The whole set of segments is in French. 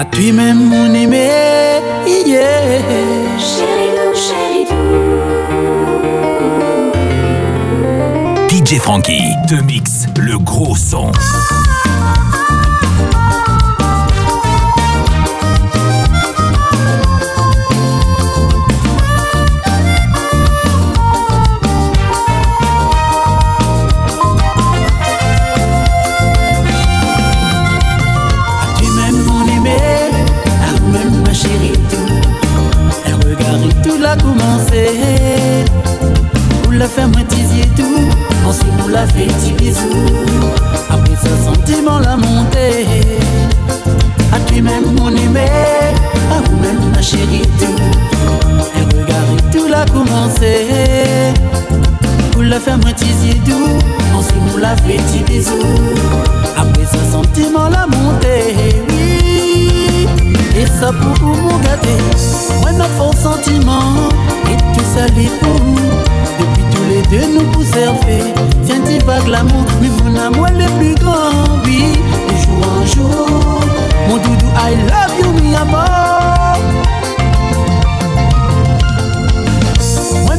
À toi-même, mon aimé, yeah. Chérie DJ Frankie te mix le gros son. La faire moi tout. Ensuite nous la fait petit bisou. Après ça sentiment la montée. À toi-même mon aimé À vous-même ma chérie tout. Et regarde tout la commencé Pour la faire moi tout. Ensuite nous la fait petit bisou. Après ça sentiment la montée. Oui. Et ça pour vous gâter Moi ma fort sentiment tout les pour les deux nous fait Tiens tu pas l'amour Mais mon amour le plus grand Oui. De jour en jour Mon doudou I love you mi amour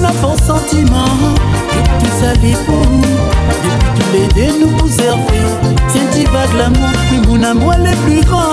n'a pas sentiment Et tout ça les pour Depuis tous les deux nous fait Tiens tu pas l'amour Mais mon amour le plus grand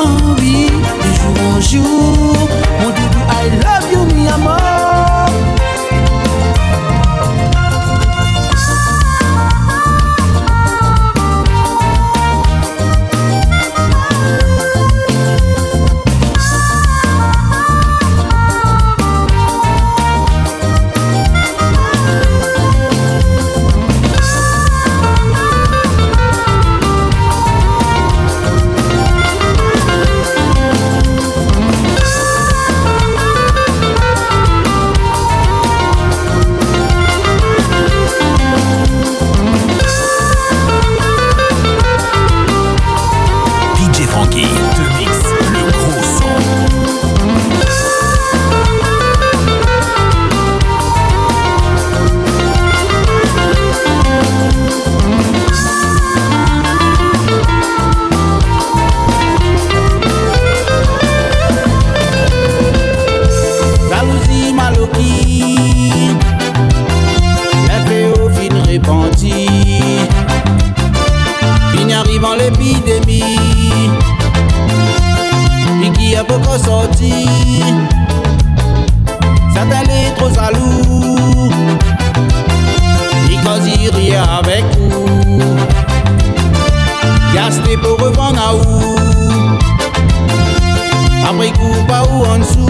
pa Jalousie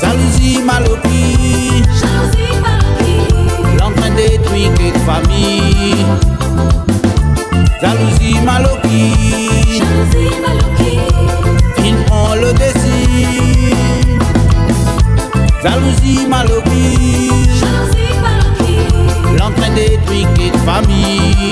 Jalousie détruit kek fami Jalousie malopri Jalousie malopri Fin le desi Jalousie malopri Jalousie L'entrain détruit kek fami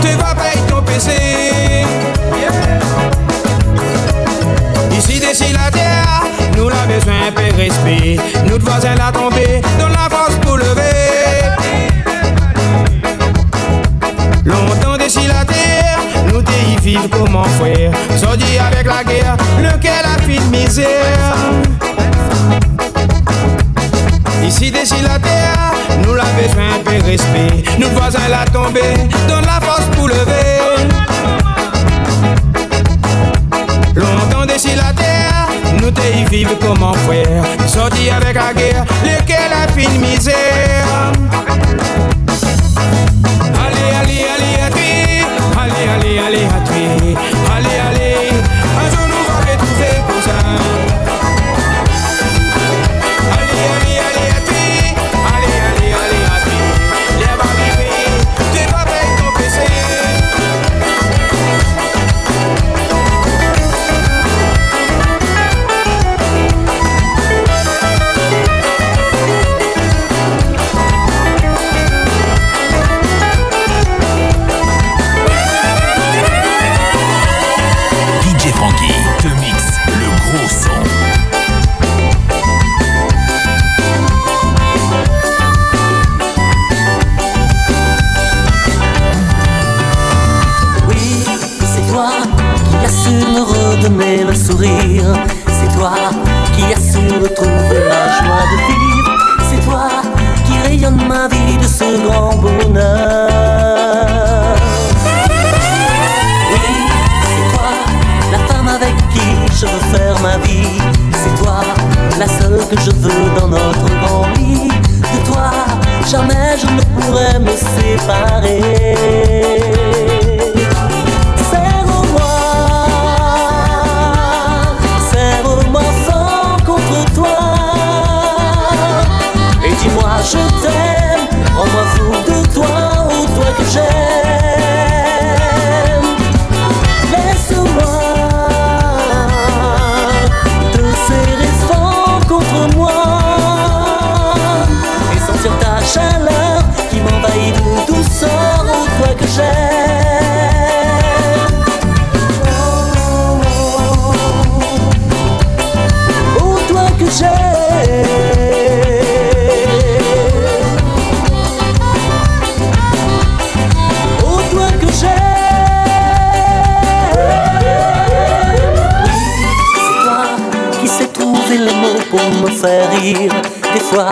Tu vas payer ton PC. Ici, d'ici la terre, nous l'avons besoin de respect. Nous devons la tomber dans la force pour lever. Longtemps d'ici la terre, nous t'y vivre comme mon frère. Sorti avec la guerre, lequel a fini de misère? Ici, d'ici la terre, nous l'avons besoin de respect. Nous voisins la tomber, donne la force pour lever. Longtemps d'ici la terre, nous t'y vivre comme en frère. Sorti avec la guerre, lesquels la fine misère. C'est toi qui as su retrouver la joie de vivre. C'est toi qui rayonne ma vie de ce grand bonheur. Oui, c'est toi la femme avec qui je veux faire ma vie. C'est toi la seule que je veux dans notre grand lit. De toi, jamais je ne pourrai me séparer. Des fois,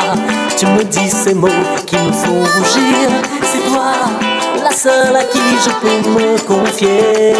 tu me dis ces mots qui me font rougir. C'est toi, la seule à qui je peux me confier.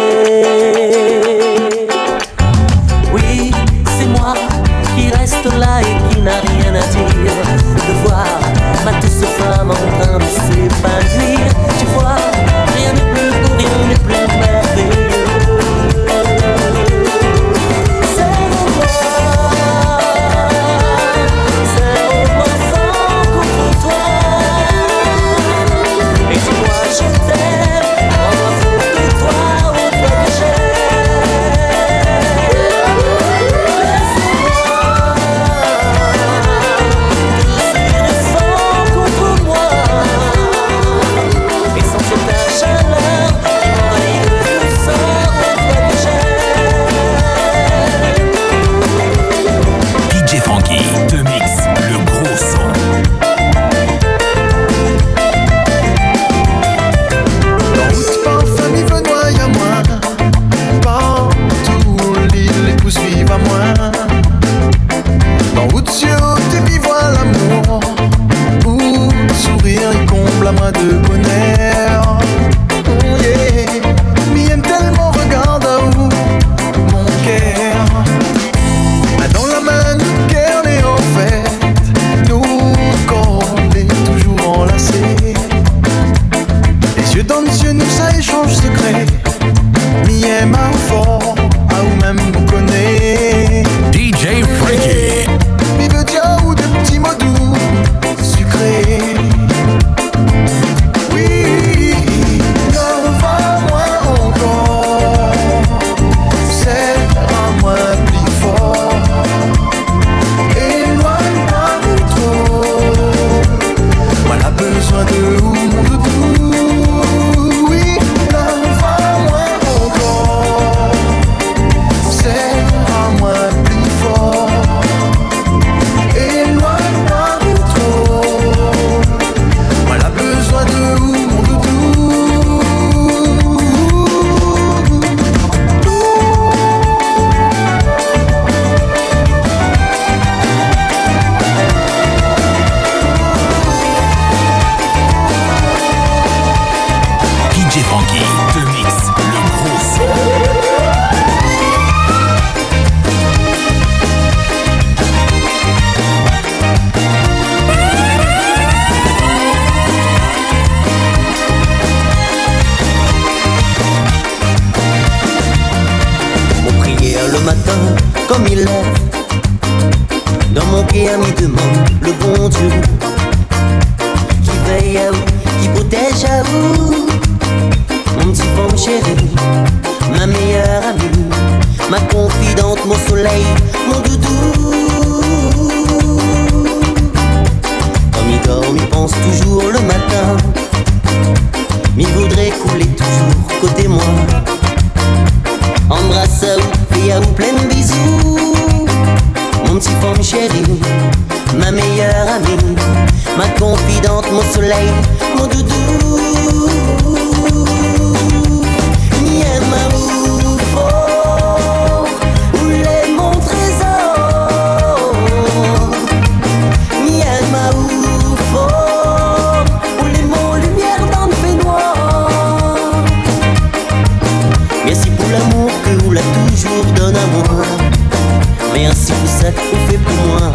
before ma confidente, mon soleil, mon doudou. Comme il dort, il pense toujours le matin, il voudrait couler toujours côté moi. Embrasse ou fille ou plein de bisous, mon petit femme chérie, ma meilleure amie, ma confidente, mon soleil, mon doudou. fait pour moi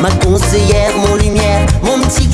Ma conseillère, mon lumière, mon petit.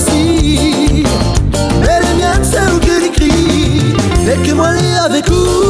aussi. Elle est bien celle que mais que moi avec vous.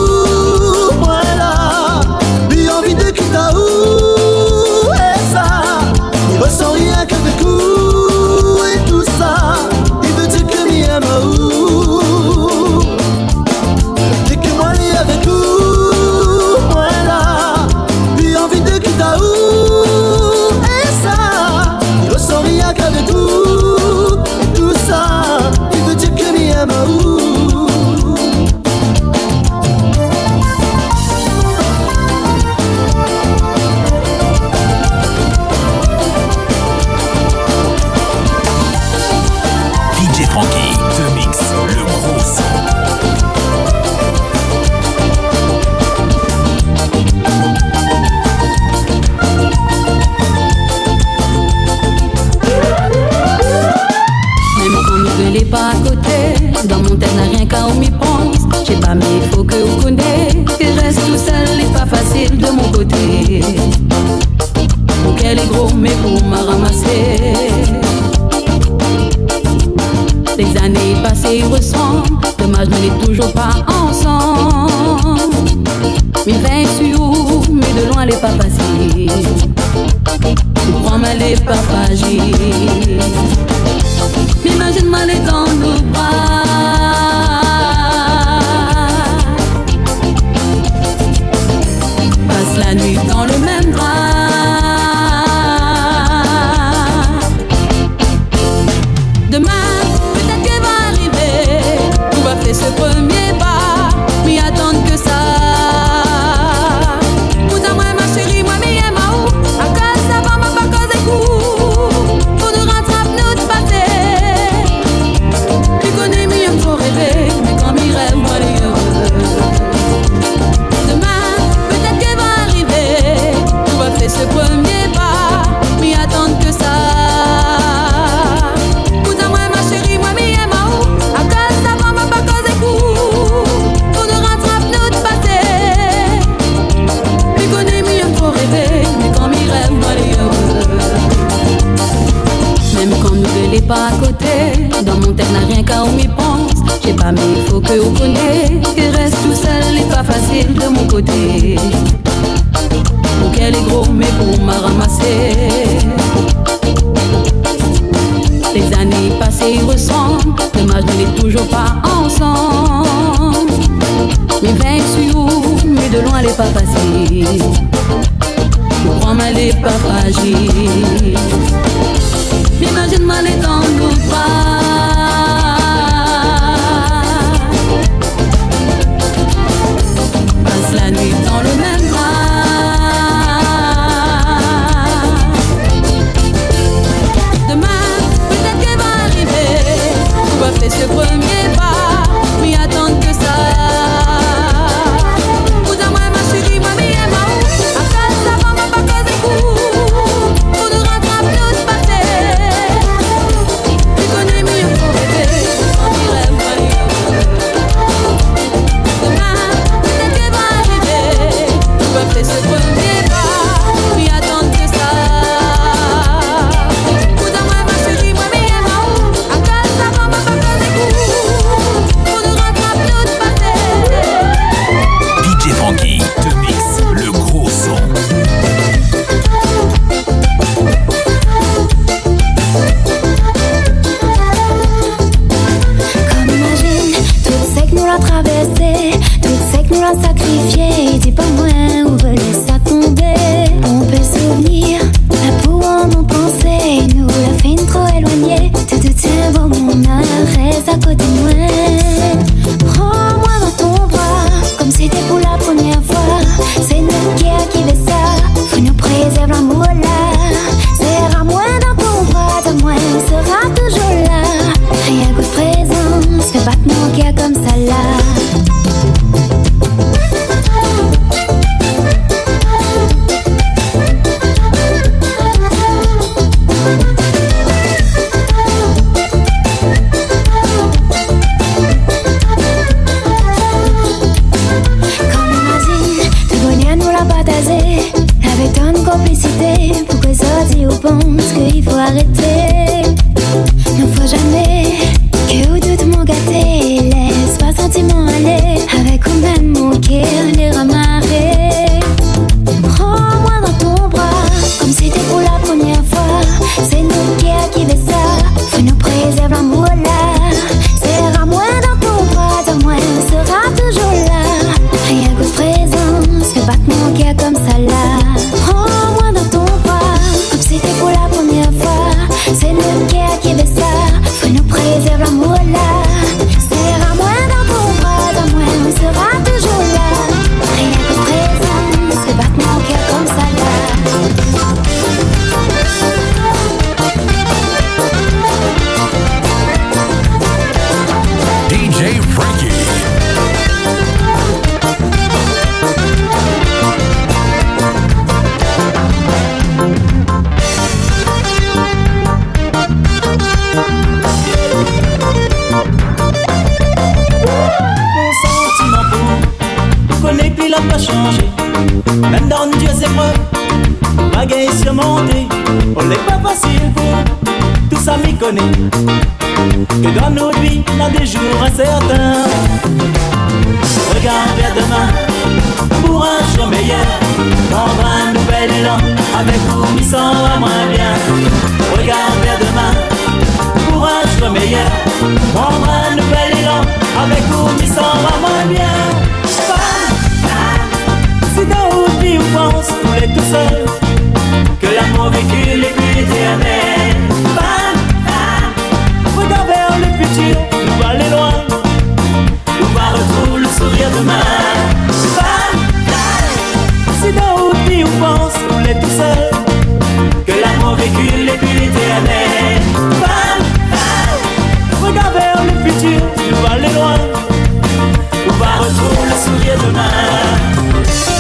fais battement mon gars comme ça là. Changer. Même dans Dieu épreuves, malgré surmonter, on n'est pas facile tout ça m'y connaît. Que dans nos vies, dans des jours incertains, regarde vers demain pour un jour meilleur. Prendre un nouvel élan avec vous, s'en va moins bien. Regarde vers demain pour un jour meilleur. Prendre un nouvel élan avec vous, s'en va moins bien. On pense, vous l'êtes tout seul, que l'amour vécu les plus éternel. Regarde vers le futur, nous va aller loin. On va retrouver le sourire demain. Si dans vos vies on pense, vous l'êtes tout seul, que l'amour vécu les plus éternel. Regarde vers le futur, nous va aller loin. On va retrouver le sourire demain.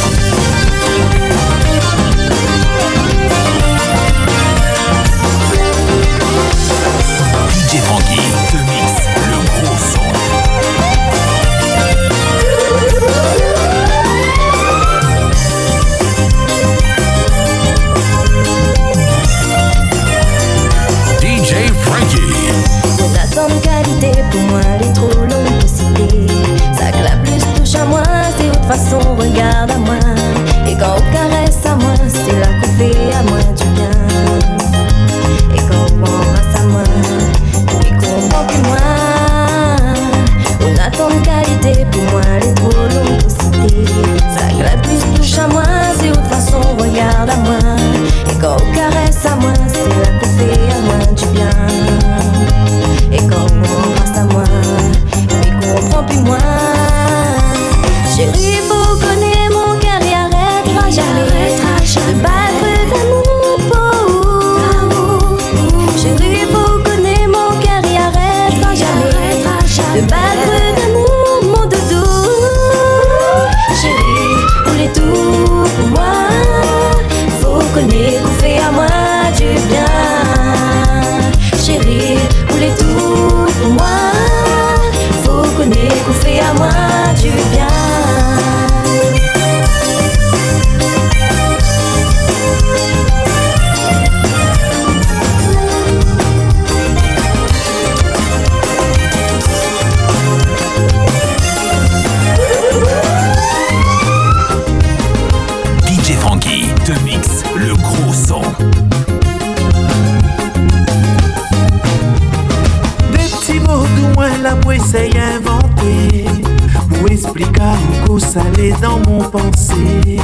Allait dans mon pensée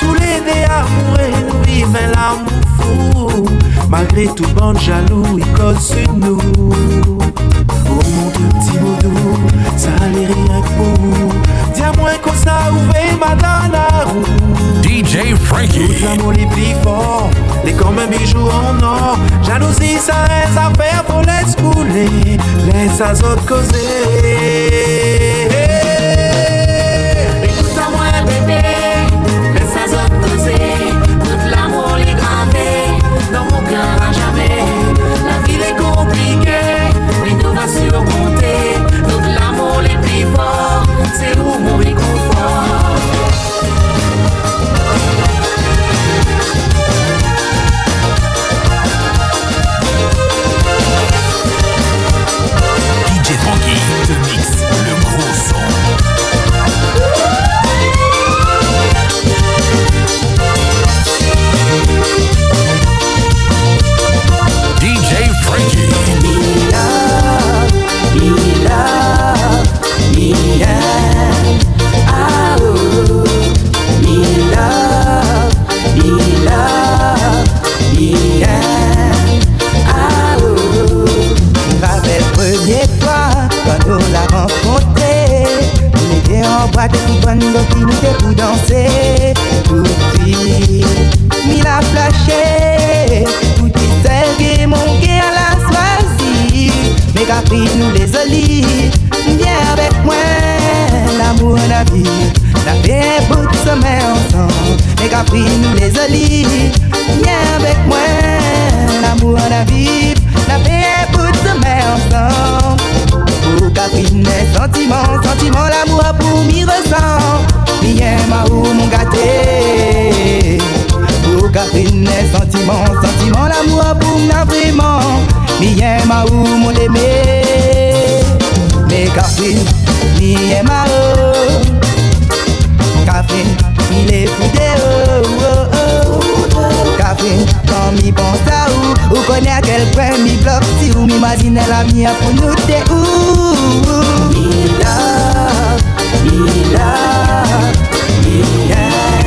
Tous les dés amoureux nous vivent un l'amour fou Malgré tout bande jaloux, il colle sur nous Oh mon Dieu, petit mot doux, ça allait rien que pour Dis-moi qu'on ça ouvert ma roue DJ Frankie. L'amour les plus forts, les comme un bijou en or. Jalousie, ça reste à faire, faut laisse couler, laisse à autres causer. En boîte et tout bonne donc il nous était pour danser. Tout de suite, il a flashé. Tout est celle mon cœur l'a choisi. Mais caprice nous les olives. Viens avec moi, l'amour la vie. La fait un bout de sommeil ensemble. Mais caprice nous les Catherine, les sentiments, sentiments, l'amour pour m'y ressent. Bien, ma ou mon gâté. Pour Catherine, les sentiments, sentiments, l'amour pour m'y vraiment. Bien, ma ou mon aimé. Mais Catherine, bien, ma ou. Catherine, il est fou oh kapen Kan mi bon sa ou Ou konen kelkwen mi blok si ou Mi mazine la mi apou nou de ou Mi love, mi love, mi love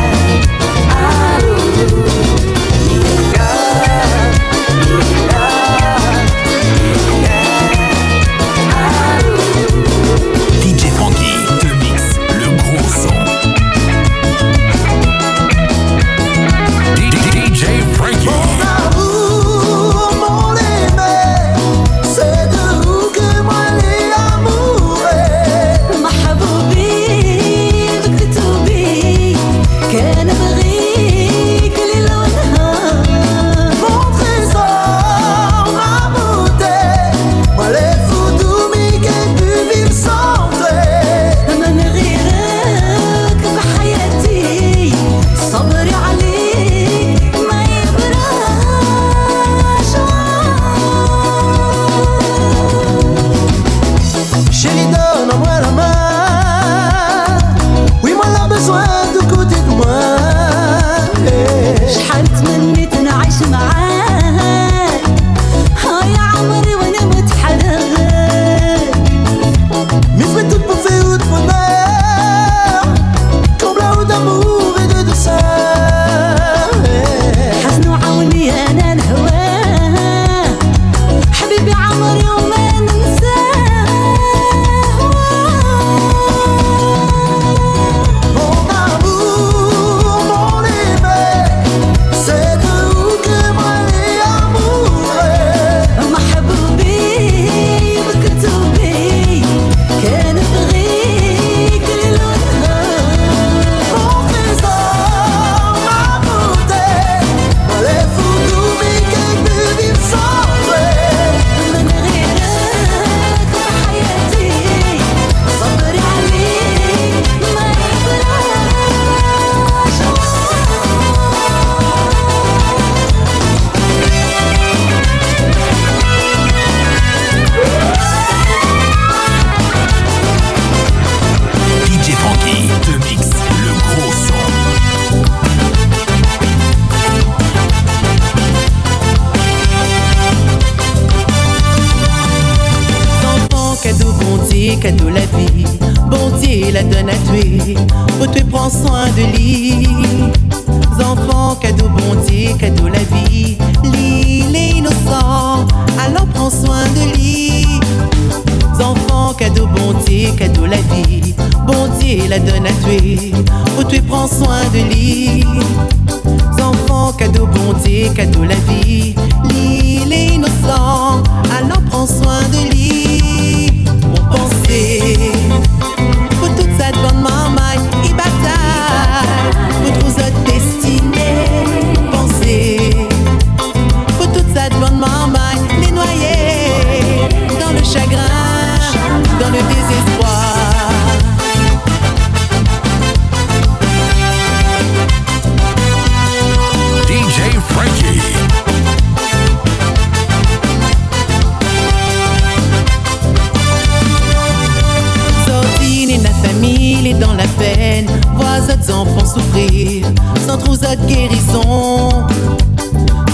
trousse guérison.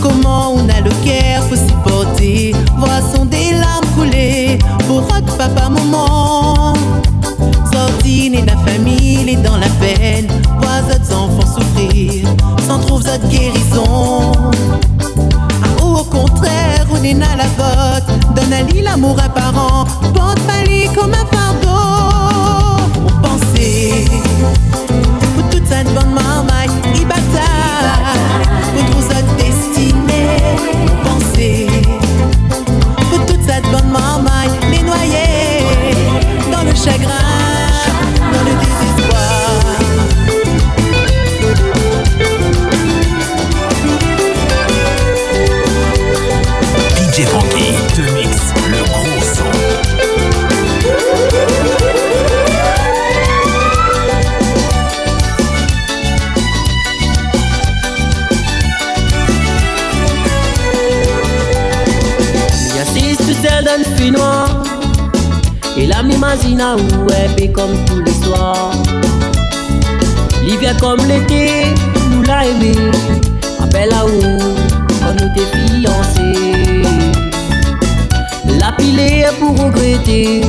Comment on a le cœur pour supporter, voir son des larmes couler pour notre papa, maman. Sortine et la famille est dans la peine, voir d'autres enfants souffrir, sans trouve notre guérison. Ah, oh, au contraire, on est à la vote, donne à lui l'amour apparent, porte pas comme un fardeau. On pensait. be m'imagine à où comme tous les soirs. L'hiver comme l'été, nous l'a aimé. Appelle à où, quand nous t'es fiancés. La pilée pour regretter.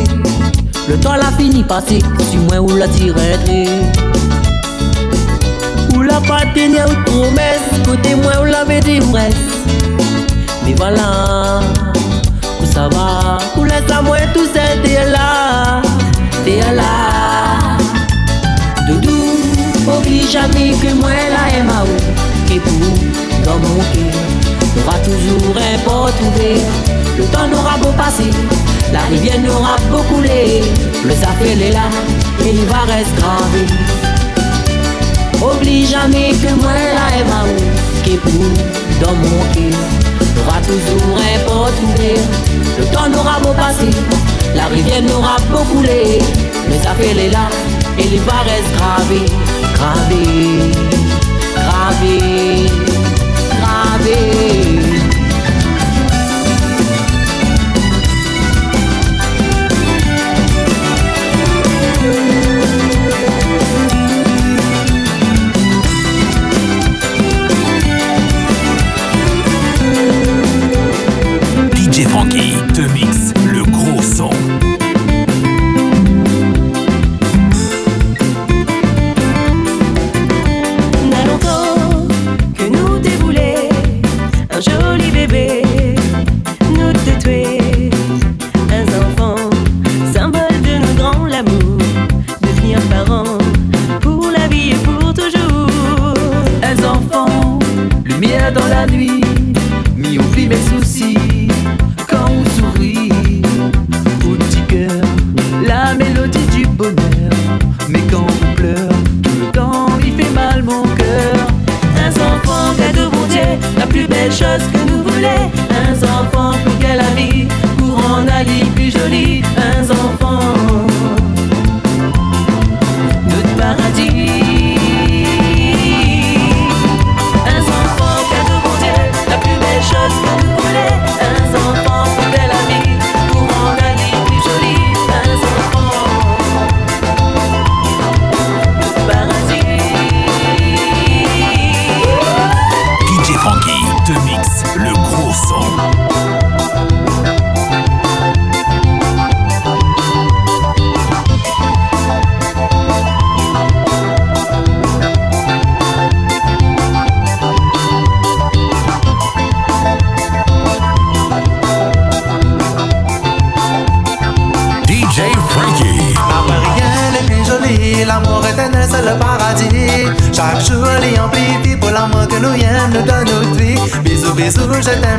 Le temps l'a fini passé, si moi ou la tirerai. Ou la pas tenir une promesse, côté moi ou la reste. Mais voilà, jamais que moi la où, qui pour dans mon cœur, aura toujours un pot trouvé. Le temps n'aura beau passer. La rivière n'aura pas coulé, le safel est là et il va rester gravé. Oublie jamais que moi la qui est pour dans mon cœur. Aura toujours un port ouvert, le temps n'aura pas passer, la rivière n'aura pas coulé, le safel est là et il va rester gravé, gravé, gravé, gravé. la nuit, mes soucis.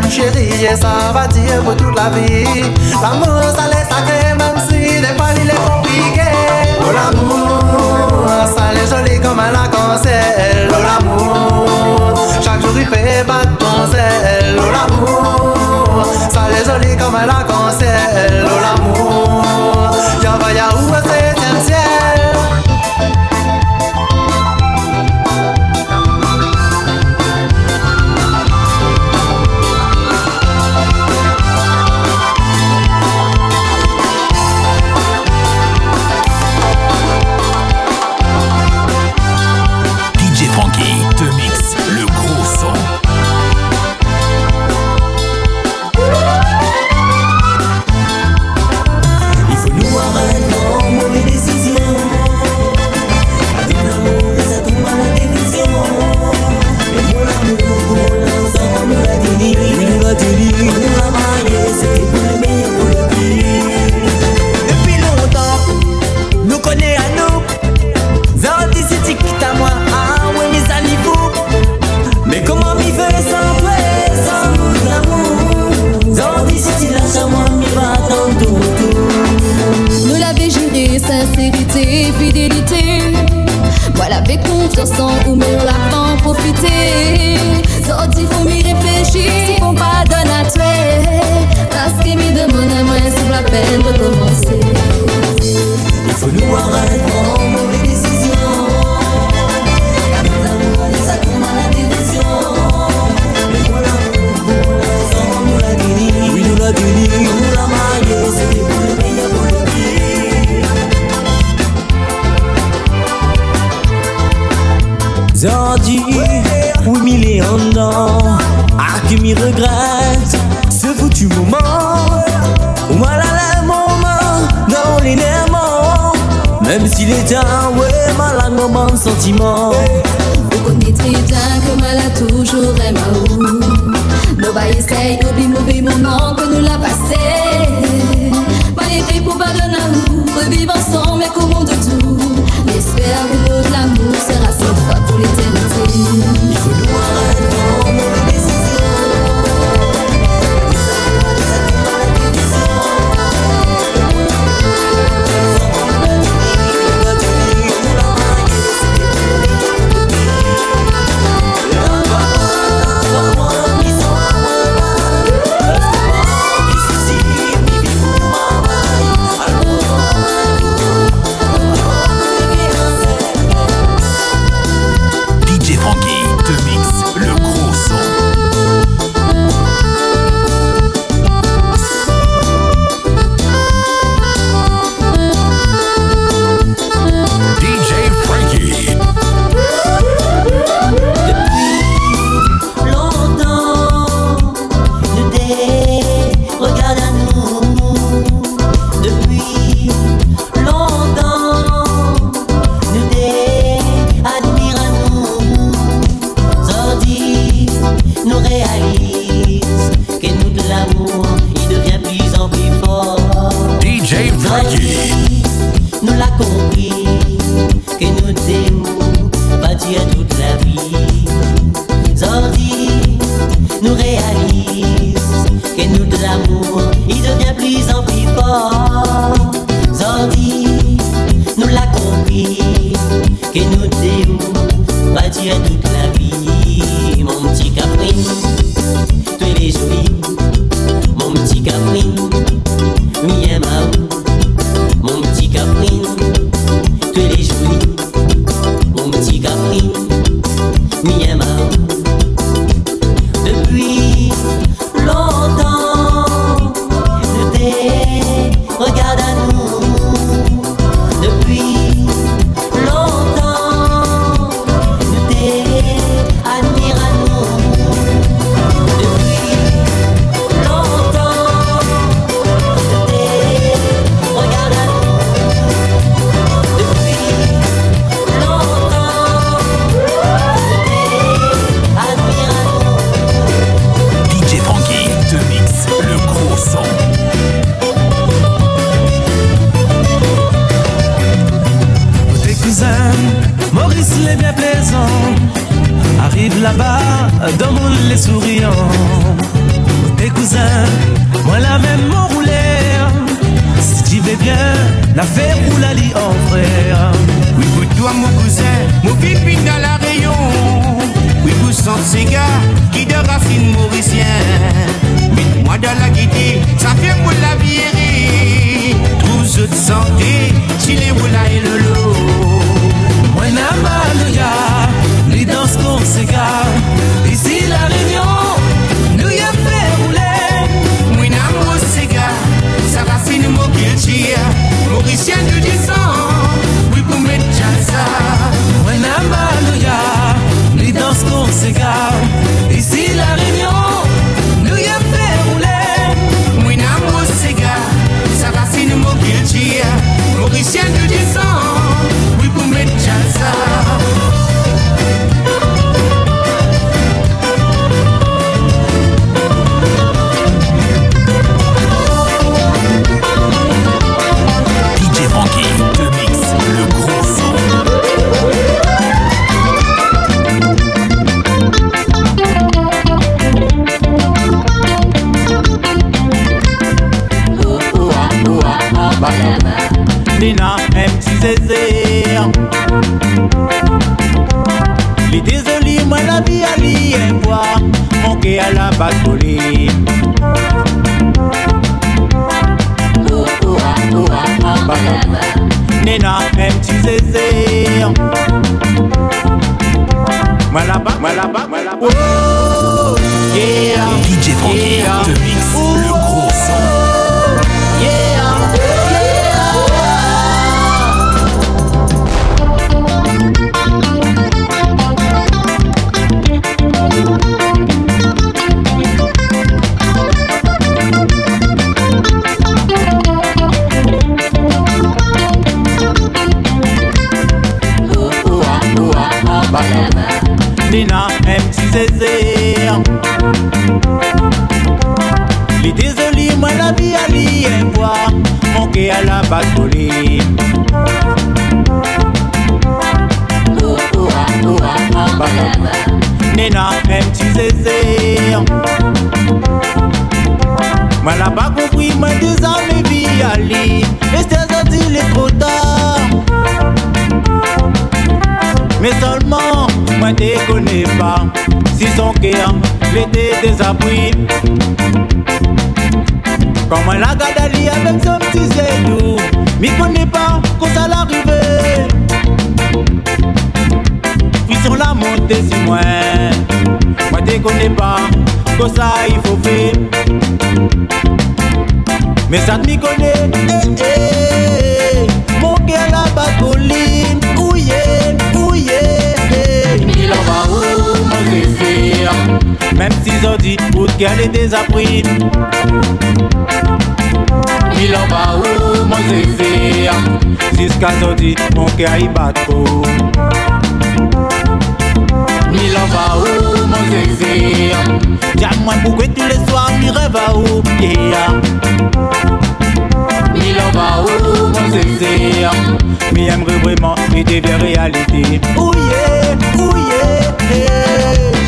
Chéri, sa va dire pou tout la vi L'amour sa lè sakre, mèm si de fwa li lè komplike Oh l'amour, sa lè joli koman la kansel Oh l'amour, chak jouri fe bat Zandi, oui, mille et un. Ah, que m'y regrette ce foutu moment. Voilà le moment dans l'énervement. Même s'il est un, ouais, malade moment de sentiment. Vous bien que toujours. Nous moment que nous l'a passé. Ensemble de tout. J'espère que notre fois pour l'éternité. Dans mon les souriants. Tes cousins, moi la même m'enroulé. Si tu veux bien, l'affaire à lit en frère. Oui, pour toi, mon cousin, mon pipine dans la rayon. Oui, pour son cigare, qui de racine mauricien. Mettez-moi dans la guidée, ça fait pour la vieillerie. Tous de santé, si les roula et le lot. Moi n'a mal ya, les danses qu'on s'égare. Mauricien du descend, vie à l'y voir, mon cœur à la batterie. Nina, moi là-bas, moi là-bas. Oh, yeah, DJ Frankie yeah. te mixe le gros son. Zézé Li désolé moi la vie à li voir cœur à la ah Nena un petit zézé Moi la pas compris moi amis vie à li Et c'est les trop tard. Mais seulement moi te connais pas Si son cœur l'était désabri Quand moi la garde ali avec son petit zédou M'y connais pas quand ça l'arrivait Frisson la montée si moi Moi te connais pas quand ça il faut faire Mais ça m'y connaît eh, eh, Mon cœur là-bas colline Même si dit pour qu'elle est désappris Il en va où mon zézé Jusqu'à dit mon cœur y bat trop. Il en va où mon zézé Dis-moi pourquoi tous les soirs mi rêve à où? Yeah. Il en va où mon zézé Mais aimerait vraiment et devient réalité oh yeah, yeah.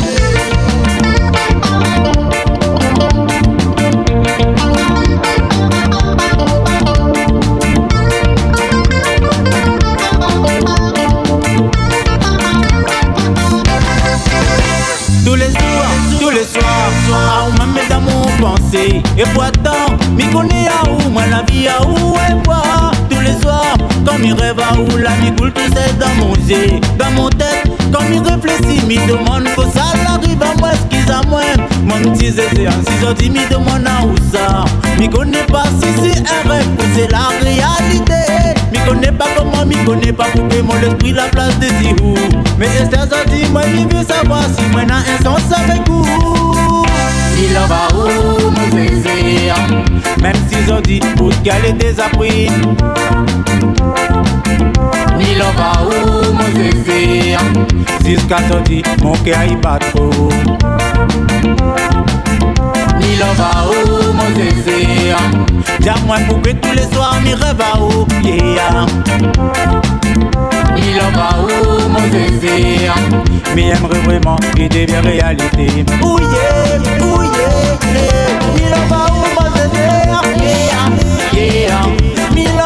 Et pourtant, m'y connais à où, moi la vie à où, et quoi. Soirs, quand m'y rêve à où, la vie coule tout seul dans mon yeux, dans mon tête. Quand m'y réfléchis, m'y demande que ça l'arrive à moi, ce qu'ils à moi. Mon petit zézé, en m'y demande à où ça. M'y connais pas si c'est un rêve ou c'est la réalité. M'y connais pas comment, m'y connais pas pourquoi mon esprit la place de où. Mais Esther a dit, moi, j'y veux savoir si moi, n'a un sens avec vous. Il en va où, mon zézé Même s'ils ont dit, pour qu'elle est désappris. Il en va où, mon zézé Jusqu'à sorti, mon cœur y bat trop. Il en va où, mon zézé Dis-moi pourquoi tous les soirs, rêves à où, yeah. Il en va où mon zézé Mais aimerait vraiment qu'il devient réalité. Yeah, oh yeah, yeah. Il en va où mon zézé Yeah, yeah